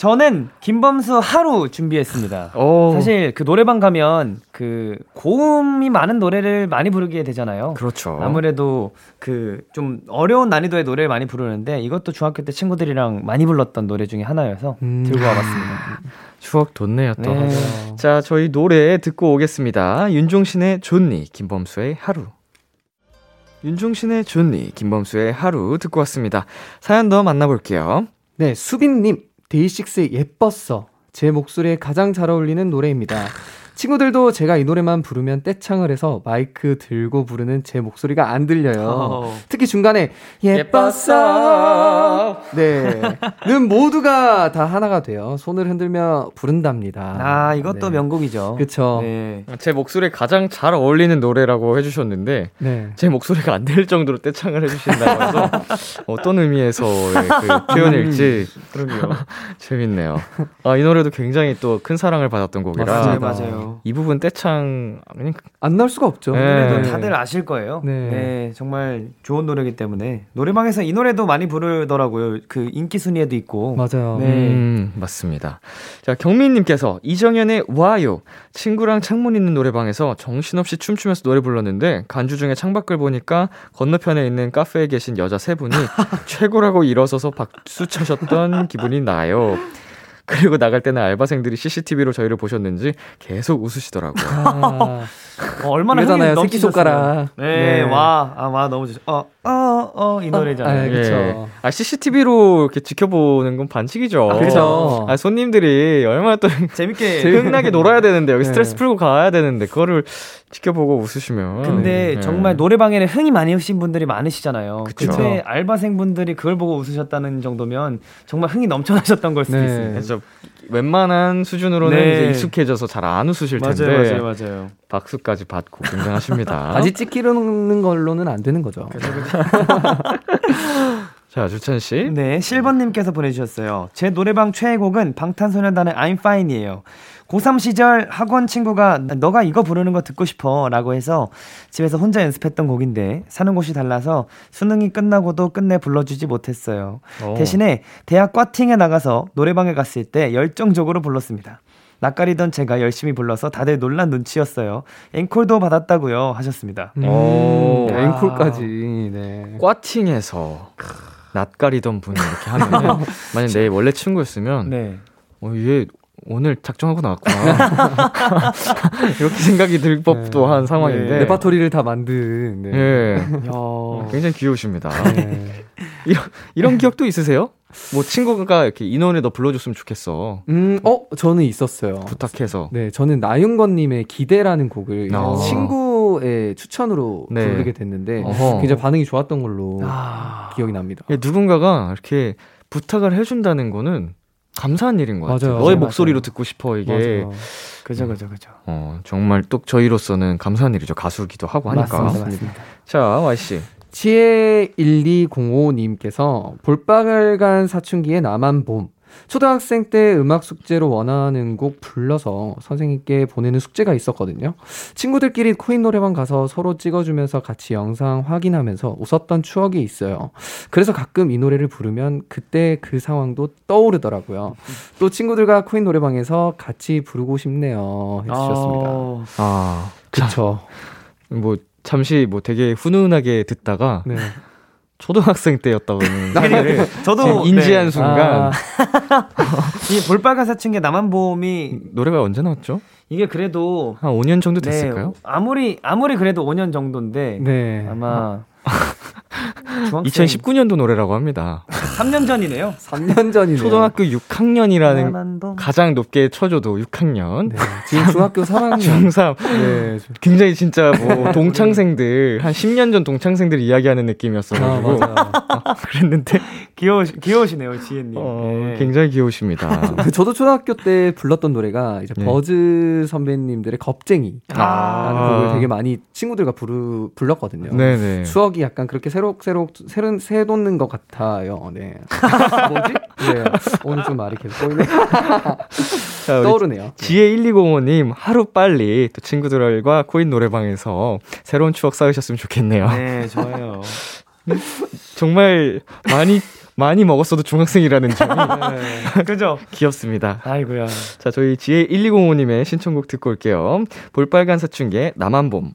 저는 김범수 하루 준비했습니다. 오. 사실 그 노래방 가면 그 고음이 많은 노래를 많이 부르게 되잖아요. 그렇죠. 아무래도 그 좀 어려운 난이도의 노래를 많이 부르는데 이것도 중학교 때 친구들이랑 많이 불렀던 노래 중에 하나여서 음. 들고 와봤습니다. 추억 돋네요 또. 네. 자, 저희 노래 듣고 오겠습니다. 윤종신의 존니, 김범수의 하루. 윤종신의 존니, 김범수의 하루 듣고 왔습니다. 사연 더 만나볼게요. 네, 수빈님, 데이식스의 예뻤어. 제 목소리에 가장 잘 어울리는 노래입니다. 친구들도 제가 이 노래만 부르면 떼창을 해서 마이크 들고 부르는 제 목소리가 안 들려요. 어. 특히 중간에 예뻤어. 네. 는 모두가 다 하나가 돼요. 손을 흔들며 부른답니다. 아 이것도 네. 명곡이죠. 그쵸. 네. 제 목소리에 가장 잘 어울리는 노래라고 해주셨는데, 네. 제 목소리가 안 될 정도로 떼창을 해주신다고 해서, 어떤 의미에서의 그 표현일지, 그러게요. 재밌네요. 아, 이 노래도 굉장히 또 큰 사랑을 받았던 곡이라, 맞습니다. 맞아요, 맞아요. 이 부분 떼창, 안 나올 수가 없죠. 네. 노래도 네. 다들 아실 거예요. 네. 네. 정말 좋은 노래이기 때문에 노래방에서 이 노래도 많이 부르더라고요. 그 인기 순위에도 있고. 맞아요. 네. 음, 맞습니다. 자, 경민 님께서 이정현의 와요. 친구랑 창문 있는 노래방에서 정신없이 춤추면서 노래 불렀는데 간주 중에 창밖을 보니까 건너편에 있는 카페에 계신 여자 세 분이 최고라고 일어서서 박수 쳐셨던 기분이 나요. 그리고 나갈 때는 알바생들이 CCTV로 저희를 보셨는지 계속 웃으시더라고요. 아, 어, 얼마나 이거잖아요. 흥이 새끼 손가락. 넘치셨어요. 네, 네. 와, 아, 와, 너무 좋죠. 어, 어, 어, 이 노래잖아요. 아, 예. 그쵸. 아, CCTV로 이렇게 지켜보는 건 반칙이죠. 그쵸. 아, 손님들이 얼마나 또 재밌게. 흥나게 놀아야 되는데, 여기 네. 스트레스 풀고 가야 되는데, 그거를 지켜보고 웃으시면. 근데 네. 정말 노래방에는 흥이 많이 오신 분들이 많으시잖아요. 그쵸. 근데 알바생분들이 그걸 보고 웃으셨다는 정도면 정말 흥이 넘쳐나셨던 걸 수도 네. 있습니다. 그래서 웬만한 수준으로는 네. 이제 익숙해져서 잘 안 웃으실 텐데 맞아요, 맞아요, 맞아요. 박수까지 받고 굉장하십니다. 바지 찢기는 걸로는 안 되는 거죠. 자 주찬 씨, 네, 실버님께서 보내주셨어요. 제 노래방 최애곡은 방탄소년단의 I'm Fine이에요. 고3 시절 학원 친구가 너가 이거 부르는 거 듣고 싶어 라고 해서 집에서 혼자 연습했던 곡인데 사는 곳이 달라서 수능이 끝나고도 끝내 불러주지 못했어요. 어. 대신에 대학 과팅에 나가서 노래방에 갔을 때 열정적으로 불렀습니다. 낯가리던 제가 열심히 불러서 다들 놀란 눈치였어요. 앵콜도 받았다고요 하셨습니다. 음, 오. 네, 앵콜까지. 네. 꽈팅에서 낯가리던 분이 이렇게 하면 만약 내 원래 친구였으면 네. 어, 얘 오늘 작정하고 나왔구나 이렇게 생각이 들 법도 한 상황인데 네. 레파토리를 다 만든. 네. 예 야. 굉장히 귀여우십니다. 네. 이런 이런 기억도 있으세요? 뭐 친구가 이렇게 이 노래 너 불러줬으면 좋겠어 음, 어, 저는 있었어요. 부탁해서 네, 저는 나윤건님의 기대라는 곡을 어. 친구 의 추천으로 네. 부르게 됐는데 어허. 굉장히 반응이 좋았던 걸로 아. 기억이 납니다. 예, 누군가가 이렇게 부탁을 해준다는 거는 감사한 일인 것 같아요. 맞아요. 너의 맞아요. 목소리로 듣고 싶어 이게 맞아요. 그죠, 그죠, 그죠. 어, 정말 또 저희로서는 감사한 일이죠. 가수기도 하고 하니까. 맞습니다. 맞습니다. 자 Y 씨. 지혜 1205님께서 볼빨간 사춘기의 나만 봄. 초등학생 때 음악 숙제로 원하는 곡 불러서 선생님께 보내는 숙제가 있었거든요. 친구들끼리 코인 노래방 가서 서로 찍어주면서 같이 영상 확인하면서 웃었던 추억이 있어요. 그래서 가끔 이 노래를 부르면 그때 그 상황도 떠오르더라고요. 또 친구들과 코인 노래방에서 같이 부르고 싶네요. 해주셨습니다. 아, 아, 그쵸. 뭐 잠시 뭐 되게 훈훈하게 듣다가 네. 초등학생 때였다고는 사실을 저도 지금 인지한 네. 순간 아, 이 볼빨간 사춘기 나만 봄이 노래가 언제 나왔죠? 이게 그래도 한 5년 정도 네, 됐을까요? 아무리 아무리 그래도 5년 정도인데 네. 아마 중학생 2019년도 노래라고 합니다. 3년 전이네요. 3년 전이네요. 초등학교 6학년이라는 나만 봄. 가장 높게 쳐줘도 6학년. 네, 지금 중학교 3학년. 중3 네. 굉장히 진짜 뭐 동창생들 한 10년 전 동창생들 이야기하는 아, 느낌이었어가지고 맞아요. 그랬는데 귀여우 귀여우시네요, 지혜님. 어, 네. 굉장히 귀여우십니다. 그 저도 초등학교 때 불렀던 노래가 이제 네. 버즈 선배님들의 겁쟁이. 아. 라는 곡을 되게 많이 친구들과 부르, 불렀거든요. 네네. 추억이 약간 그렇게 새록새록 새로 새돋는 것 같아요. 네. 뭐지? 네. 오늘 좀 말이 계속 보이네. 자, 떠오르네요. 지혜 1205님 하루 빨리 또 친구들과 코인 노래방에서 새로운 추억 쌓으셨으면 좋겠네요. 네, 좋아요. 정말 많이 많이 먹었어도 중학생이라는 점이 그죠? 귀엽습니다. 아이고야. 자, 저희 지혜 1205님의 신청곡 듣고 올게요. 볼빨간 사춘기의 나만 봄.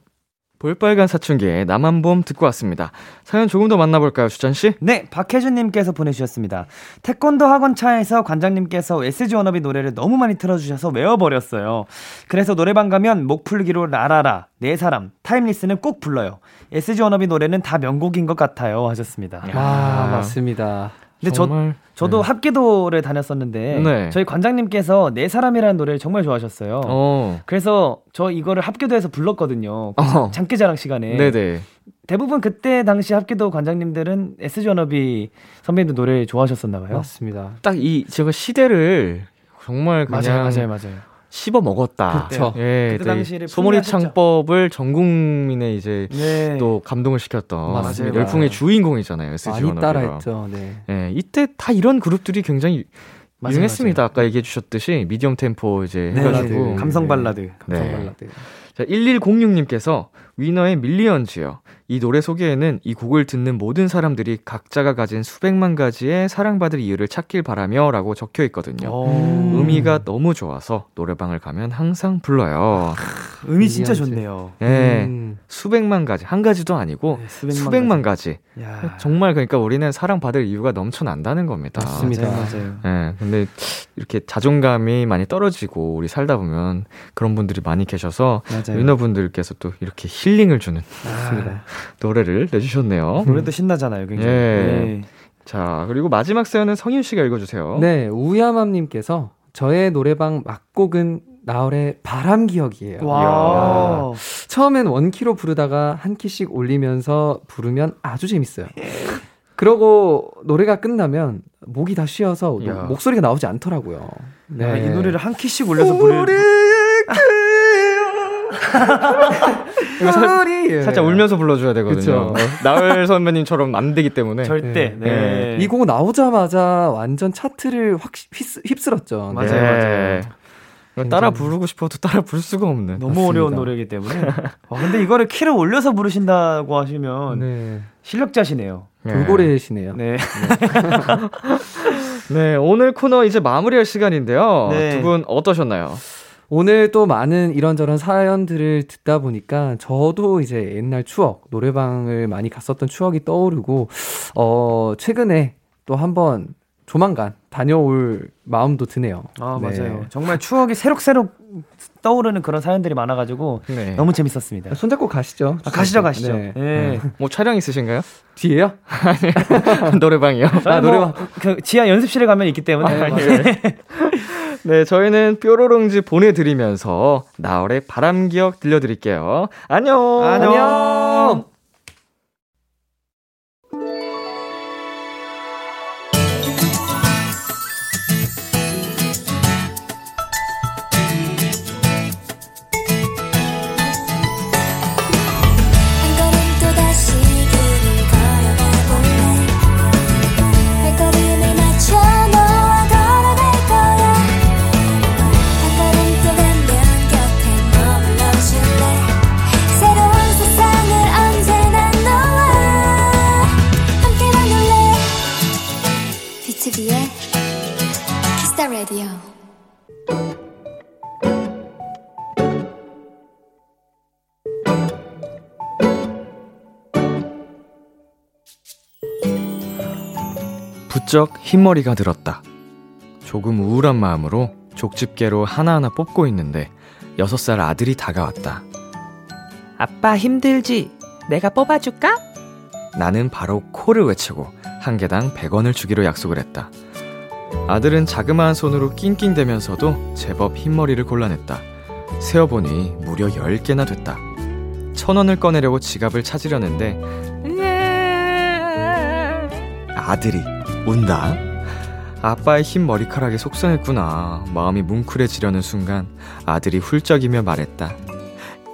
볼빨간 사춘기의 나만 봄 듣고 왔습니다. 사연 조금 더 만나볼까요, 주찬씨? 네, 박혜준님께서 보내주셨습니다. 태권도 학원 차에서 관장님께서 SG 워너비 노래를 너무 많이 틀어주셔서 외워버렸어요. 그래서 노래방 가면 목 풀기로 라라라, 내 사람, 타임리스는 꼭 불러요. SG 워너비 노래는 다 명곡인 것 같아요. 하셨습니다. 아, 맞습니다. 근데 저, 정말, 저도 네. 합기도를 다녔었는데 네. 저희 관장님께서 내 사람이라는 노래를 정말 좋아하셨어요. 어. 그래서 저 이거를 합기도에서 불렀거든요. 그 어. 장기자랑 시간에. 네네. 대부분 그때 당시 합기도 관장님들은 SG 워너비 선배님들 노래 좋아하셨었나 봐요. 맞습니다. 딱 이 제가 시대를 정말 그냥 맞아요, 맞아요, 맞아요. 씹어 먹었다. 예, 그때 또이 당시를 소몰이 창법을 전 국민의 이제 네. 또 감동을 시켰던 맞습니다. 열풍의 주인공이잖아요. SG 많이. 따라했죠. 네. 예, 이때 다 이런 그룹들이 굉장히 맞아요, 유행했습니다. 아까 얘기해 주셨듯이 미디엄 템포 이제 네, 해가지고 네. 감성 발라드. 네. 감성 발라드. 자, 1106님께서 위너의 밀리언즈요. 이 노래 소개에는 이 곡을 듣는 모든 사람들이 각자가 가진 수백만 가지의 사랑받을 이유를 찾길 바라며 라고 적혀 있거든요. 어, 의미가 너무 좋아서 노래방을 가면 항상 불러요. 의미 진짜. 좋네요. 예. 음. 수백만 가지, 한 가지도 아니고 네, 수백만 수백만 가지. 야. 정말 그러니까 우리는 사랑받을 이유가 넘쳐난다는 겁니다. 맞습니다. 맞아요. 예, 근데 이렇게 자존감이 많이 떨어지고 우리 살다 보면 그런 분들이 많이 계셔서 맞아요. 위너분들께서 또 이렇게 힐링을 주는 맞습니다. 노래를 내주셨네요. 노래도 신나잖아요, 굉장히. 예. 네. 자, 그리고 마지막 사연은 성윤 씨가 읽어주세요. 네, 우야맘님께서 저의 노래방 막곡은 나얼의 바람 기억이에요. 와. 처음엔 원키로 부르다가 한 키씩 올리면서 부르면 아주 재밌어요. 그러고 노래가 끝나면 목이 다 쉬어서 노- 야. 목소리가 나오지 않더라고요. 네. 아, 이 노래를 한 키씩 올려서 부르는 이거 살, 우리 살짝 울면서 불러줘야 되거든요. 어, 나을 선배님처럼 안 되기 때문에. 절대. 네. 네. 이곡 나오자마자 완전 차트를 확 휩쓸, 휩쓸었죠. 맞아요, 네. 맞아요. 따라 부르고 싶어도 따라 부를 수가 없는. 너무 맞습니다. 어려운 노래이기 때문에. 와, 근데 이거를 키를 올려서 부르신다고 하시면 네. 실력자시네요. 예. 돌고래시네요. 네. 네, 오늘 코너 이제 마무리할 시간인데요. 네. 두분 어떠셨나요? 오늘 또 많은 이런저런 사연들을 듣다 보니까 저도 이제 옛날 추억, 노래방을 많이 갔었던 추억이 떠오르고, 어, 최근에 또 한번 조만간 다녀올 마음도 드네요. 아, 네. 맞아요. 정말 추억이 새록새록 떠오르는 그런 사연들이 많아가지고 네. 너무 재밌었습니다. 손잡고 가시죠. 아, 가시죠, 가시죠. 네. 네. 뭐 촬영 있으신가요? 뒤에요? 노래방이요? 아, 노래방. 뭐, 그 지하 연습실에 가면 있기 때문에. 네, 저희는 뾰로롱즈 보내드리면서 나얼의 바람 기억 들려드릴게요. 안녕! 안녕! 부쩍 흰머리가 들었다. 조금 우울한 마음으로 족집게로 하나하나 뽑고 있는데 여섯 살 아들이 다가왔다. 아빠 힘들지? 내가 뽑아줄까? 나는 바로 코를 외치고 한 개당 100원을 주기로 약속을 했다. 아들은 자그마한 손으로 낑낑대면서도 제법 흰머리를 골라냈다. 세어보니 무려 10개나 됐다. 천 원을 꺼내려고 지갑을 찾으려는데 아들이 운다. 아빠의 흰 머리카락에 속상했구나. 마음이 뭉클해지려는 순간 아들이 훌쩍이며 말했다.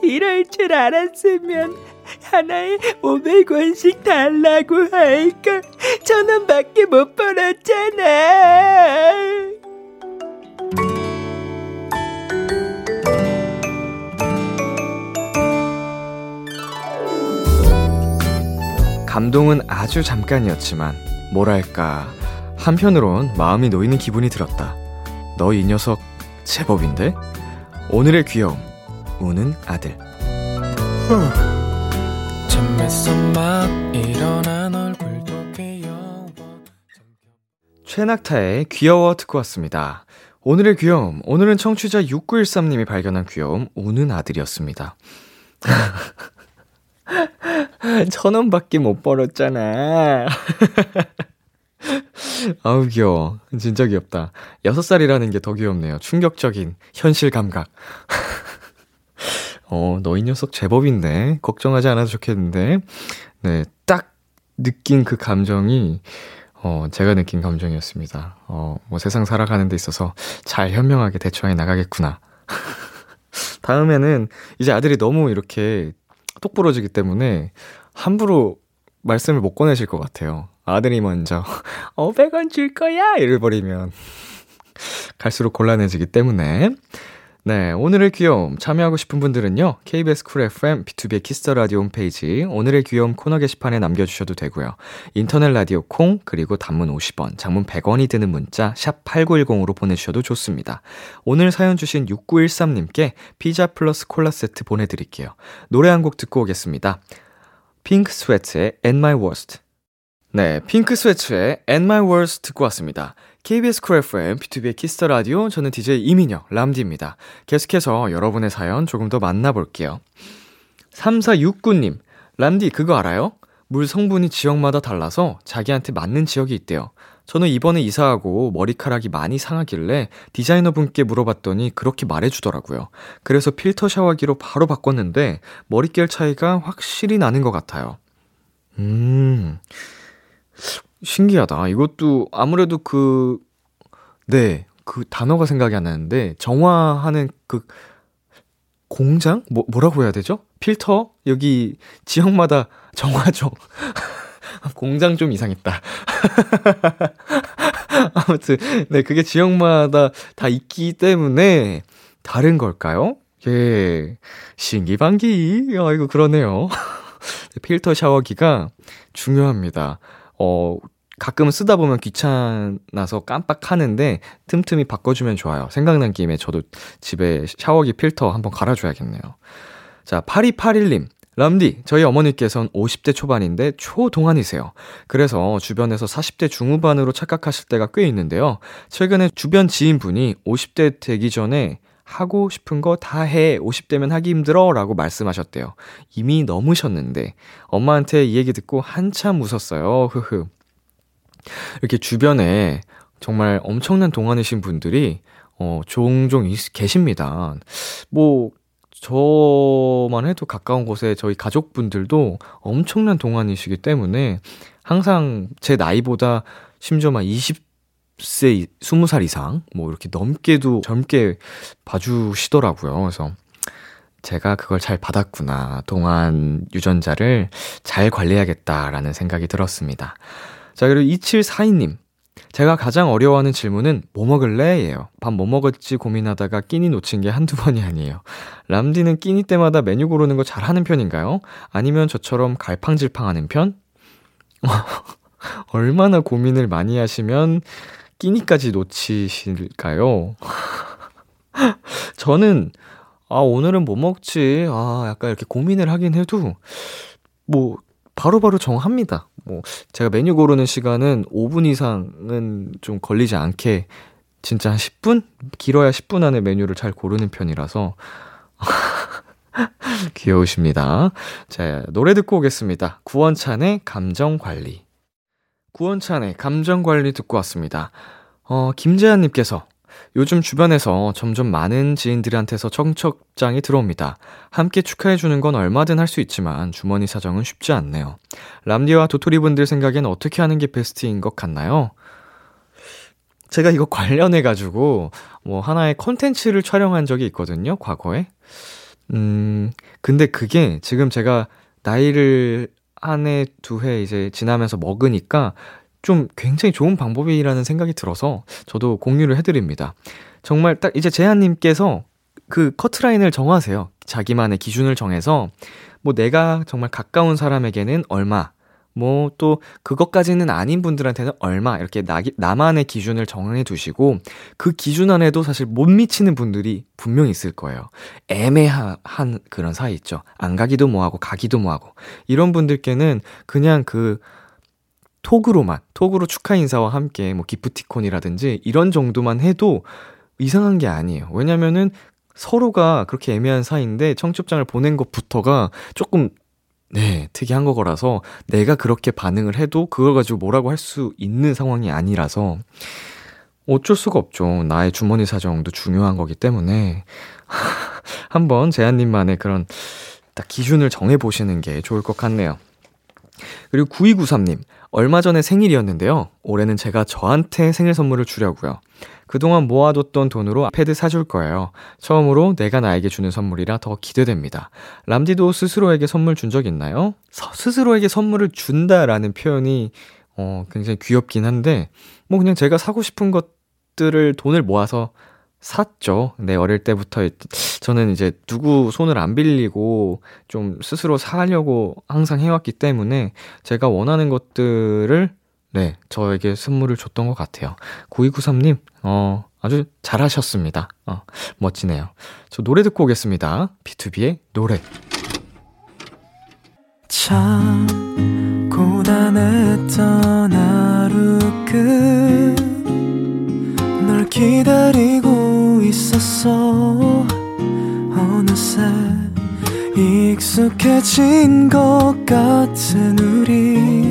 이럴 줄 알았으면 하나에 500원씩 달라고 할걸 천 원밖에 못 벌었잖아 감동은 아주 잠깐이었지만 뭐랄까, 한편으론 마음이 놓이는 기분이 들었다. 너 이 녀석 제법인데? 오늘의 귀여움, 우는 아들. 최낙타의 귀여워 듣고 왔습니다. 오늘의 귀여움, 오늘은 청취자 6913님이 발견한 귀여움, 우는 아들이었습니다. 천 원밖에 못 벌었잖아. 아우, 귀여워. 진짜 귀엽다. 6살이라는 게 더 귀엽네요. 충격적인 현실 감각. 어, 너 이 녀석 제법인데. 걱정하지 않아도 좋겠는데. 네, 딱 느낀 그 감정이, 어, 제가 느낀 감정이었습니다. 어, 뭐 세상 살아가는 데 있어서 잘 현명하게 대처해 나가겠구나. 다음에는 이제 아들이 너무 이렇게 똑부러지기 때문에 함부로 말씀을 못 꺼내실 것 같아요. 아들이 먼저 500원 줄 거야! 일을 벌이면 갈수록 곤란해지기 때문에 네, 오늘의 귀여움 참여하고 싶은 분들은요. KBS 쿨 FM BTOB 키스 더 라디오 홈페이지 오늘의 귀여움 코너 게시판에 남겨 주셔도 되고요. 인터넷 라디오 콩 그리고 단문 50원, 장문 100원이 드는 문자 샵 8910으로 보내 주셔도 좋습니다. 오늘 사연 주신 6913 님께 피자 플러스 콜라 세트 보내 드릴게요. 노래 한 곡 듣고 오겠습니다. 핑크 스웨트의 At My Worst. 네, 핑크 스웨트의 At My Worst 듣고 왔습니다. KBS 쿨 FM, BTOB의 키스 더 라디오, 저는 DJ 이민혁, 람디입니다. 계속해서 여러분의 사연 조금 더 만나볼게요. 3469님, 람디 그거 알아요? 물 성분이 지역마다 달라서 자기한테 맞는 지역이 있대요. 저는 이번에 이사하고 머리카락이 많이 상하길래 디자이너 분께 물어봤더니 그렇게 말해주더라고요. 그래서 필터 샤워기로 바로 바꿨는데 머릿결 차이가 확실히 나는 것 같아요. 음, 신기하다. 이것도 아무래도 그, 네, 그 단어가 생각이 안 나는데, 정화하는 그, 공장? 뭐, 뭐라고 해야 되죠? 필터? 여기 지역마다 정화죠. 공장 좀 이상했다. 아무튼, 네, 그게 지역마다 다 있기 때문에 다른 걸까요? 예, 신기반기. 아, 이거 그러네요. 필터 샤워기가 중요합니다. 어, 가끔 쓰다 보면 귀찮아서 깜빡하는데 틈틈이 바꿔주면 좋아요. 생각난 김에 저도 집에 샤워기 필터 한번 갈아줘야겠네요. 자, 8281님. 람디, 저희 어머니께선 50대 초반인데 초동안이세요. 그래서 주변에서 40대 중후반으로 착각하실 때가 꽤 있는데요. 최근에 주변 지인분이 50대 되기 전에 하고 싶은 거 다 해. 50대면 하기 힘들어. 라고 말씀하셨대요. 이미 넘으셨는데. 엄마한테 이 얘기 듣고 한참 웃었어요. 흐흐. 이렇게 주변에 정말 엄청난 동안이신 분들이, 어, 종종 있, 계십니다. 뭐, 저만 해도 가까운 곳에 저희 가족분들도 엄청난 동안이시기 때문에 항상 제 나이보다 심지어 막 20 세, 20살 이상, 뭐 이렇게 넘게도 젊게 봐주시더라고요. 그래서 제가 그걸 잘 받았구나. 동안 유전자를 잘 관리해야겠다라는 생각이 들었습니다. 자, 그리고 2742님. 제가 가장 어려워하는 질문은 뭐 먹을래? 예요. 밥 뭐 먹을지 고민하다가 끼니 놓친 게 한두 번이 아니에요. 람디는 끼니 때마다 메뉴 고르는 거 잘하는 편인가요? 아니면 저처럼 갈팡질팡하는 편? 얼마나 고민을 많이 하시면 끼니까지 놓치실까요? 저는, 아, 오늘은 뭐 먹지? 아, 약간 이렇게 고민을 하긴 해도, 뭐, 바로 바로 정합니다. 뭐, 제가 메뉴 고르는 시간은 5분 이상은 좀 걸리지 않게, 진짜 한 10분? 길어야 10분 안에 메뉴를 잘 고르는 편이라서, 귀여우십니다. 자, 노래 듣고 오겠습니다. 구원찬의 감정 관리. 구원찬의 감정관리 듣고 왔습니다. 어, 김재한님께서 요즘 주변에서 점점 많은 지인들한테서 청첩장이 들어옵니다. 함께 축하해주는 건 얼마든 할 수 있지만 주머니 사정은 쉽지 않네요. 람디와 도토리 분들 생각엔 어떻게 하는 게 베스트인 것 같나요? 제가 이거 관련해가지고 뭐 하나의 컨텐츠를 촬영한 적이 있거든요, 과거에. 음, 근데 그게 지금 제가 나이를 한 해, 두 해 이제 지나면서 먹으니까 좀 굉장히 좋은 방법이라는 생각이 들어서 저도 공유를 해드립니다. 정말 딱 이제 재한님께서 그 커트라인을 정하세요. 자기만의 기준을 정해서 뭐 내가 정말 가까운 사람에게는 얼마, 뭐 또 그것까지는 아닌 분들한테는 얼마 이렇게 나, 나만의 기준을 정해 두시고 그 기준 안에도 사실 못 미치는 분들이 분명히 있을 거예요. 애매한 그런 사이 있죠. 안 가기도 뭐하고 가기도 뭐하고 이런 분들께는 그냥 그 톡으로만 톡으로 축하 인사와 함께 뭐 기프티콘이라든지 이런 정도만 해도 이상한 게 아니에요. 왜냐면은 서로가 그렇게 애매한 사이인데 청첩장을 보낸 것부터가 조금 네, 특이한 거라서 내가 그렇게 반응을 해도 그걸 가지고 뭐라고 할 수 있는 상황이 아니라서 어쩔 수가 없죠. 나의 주머니 사정도 중요한 거기 때문에 한번 재한님만의 그런 딱 기준을 정해 보시는 게 좋을 것 같네요. 그리고 9293님, 얼마 전에 생일이었는데요. 올해는 제가 저한테 생일 선물을 주려고요. 그동안 모아뒀던 돈으로 패드 사줄 거예요. 처음으로 내가 나에게 주는 선물이라 더 기대됩니다. 람디도 스스로에게 선물 준 적 있나요? 스스로에게 선물을 준다라는 표현이 어, 굉장히 귀엽긴 한데, 뭐 그냥 제가 사고 싶은 것들을 돈을 모아서 샀죠. 네, 어릴 때부터 저는 이제 누구 손을 안 빌리고 좀 스스로 사려고 항상 해왔기 때문에 제가 원하는 것들을 네, 저에게 선물을 줬던 것 같아요. 9293님, 어, 아주 잘하셨습니다. 어, 멋지네요. 저 노래 듣고 오겠습니다. B2B의 노래. 참, 고단했던 하루 끝. 널 기다리고 있었어. 어느새 익숙해진 것 같은 우리.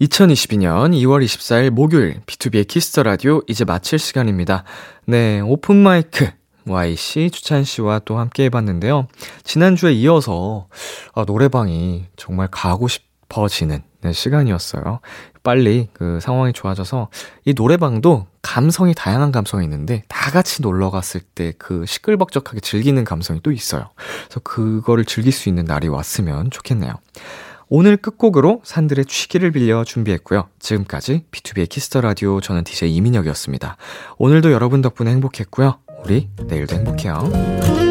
2022년 2월 24일 목요일 BTOB의 키스 더 라디오 이제 마칠 시간입니다. 네, 오픈 마이크 Y씨, 주찬 씨와 또 함께 해봤는데요. 지난주에 이어서 아, 노래방이 정말 가고 싶어지는 네, 시간이었어요. 빨리 그 상황이 좋아져서 이 노래방도 감성이 다양한 감성이 있는데 다 같이 놀러 갔을 때 그 시끌벅적하게 즐기는 감성이 또 있어요. 그래서 그거를 즐길 수 있는 날이 왔으면 좋겠네요. 오늘 끝곡으로 산들의 취기를 빌려 준비했고요. 지금까지 BTOB의 키스 더 라디오 저는 DJ 이민혁이었습니다. 오늘도 여러분 덕분에 행복했고요. 우리 내일도 행복해요.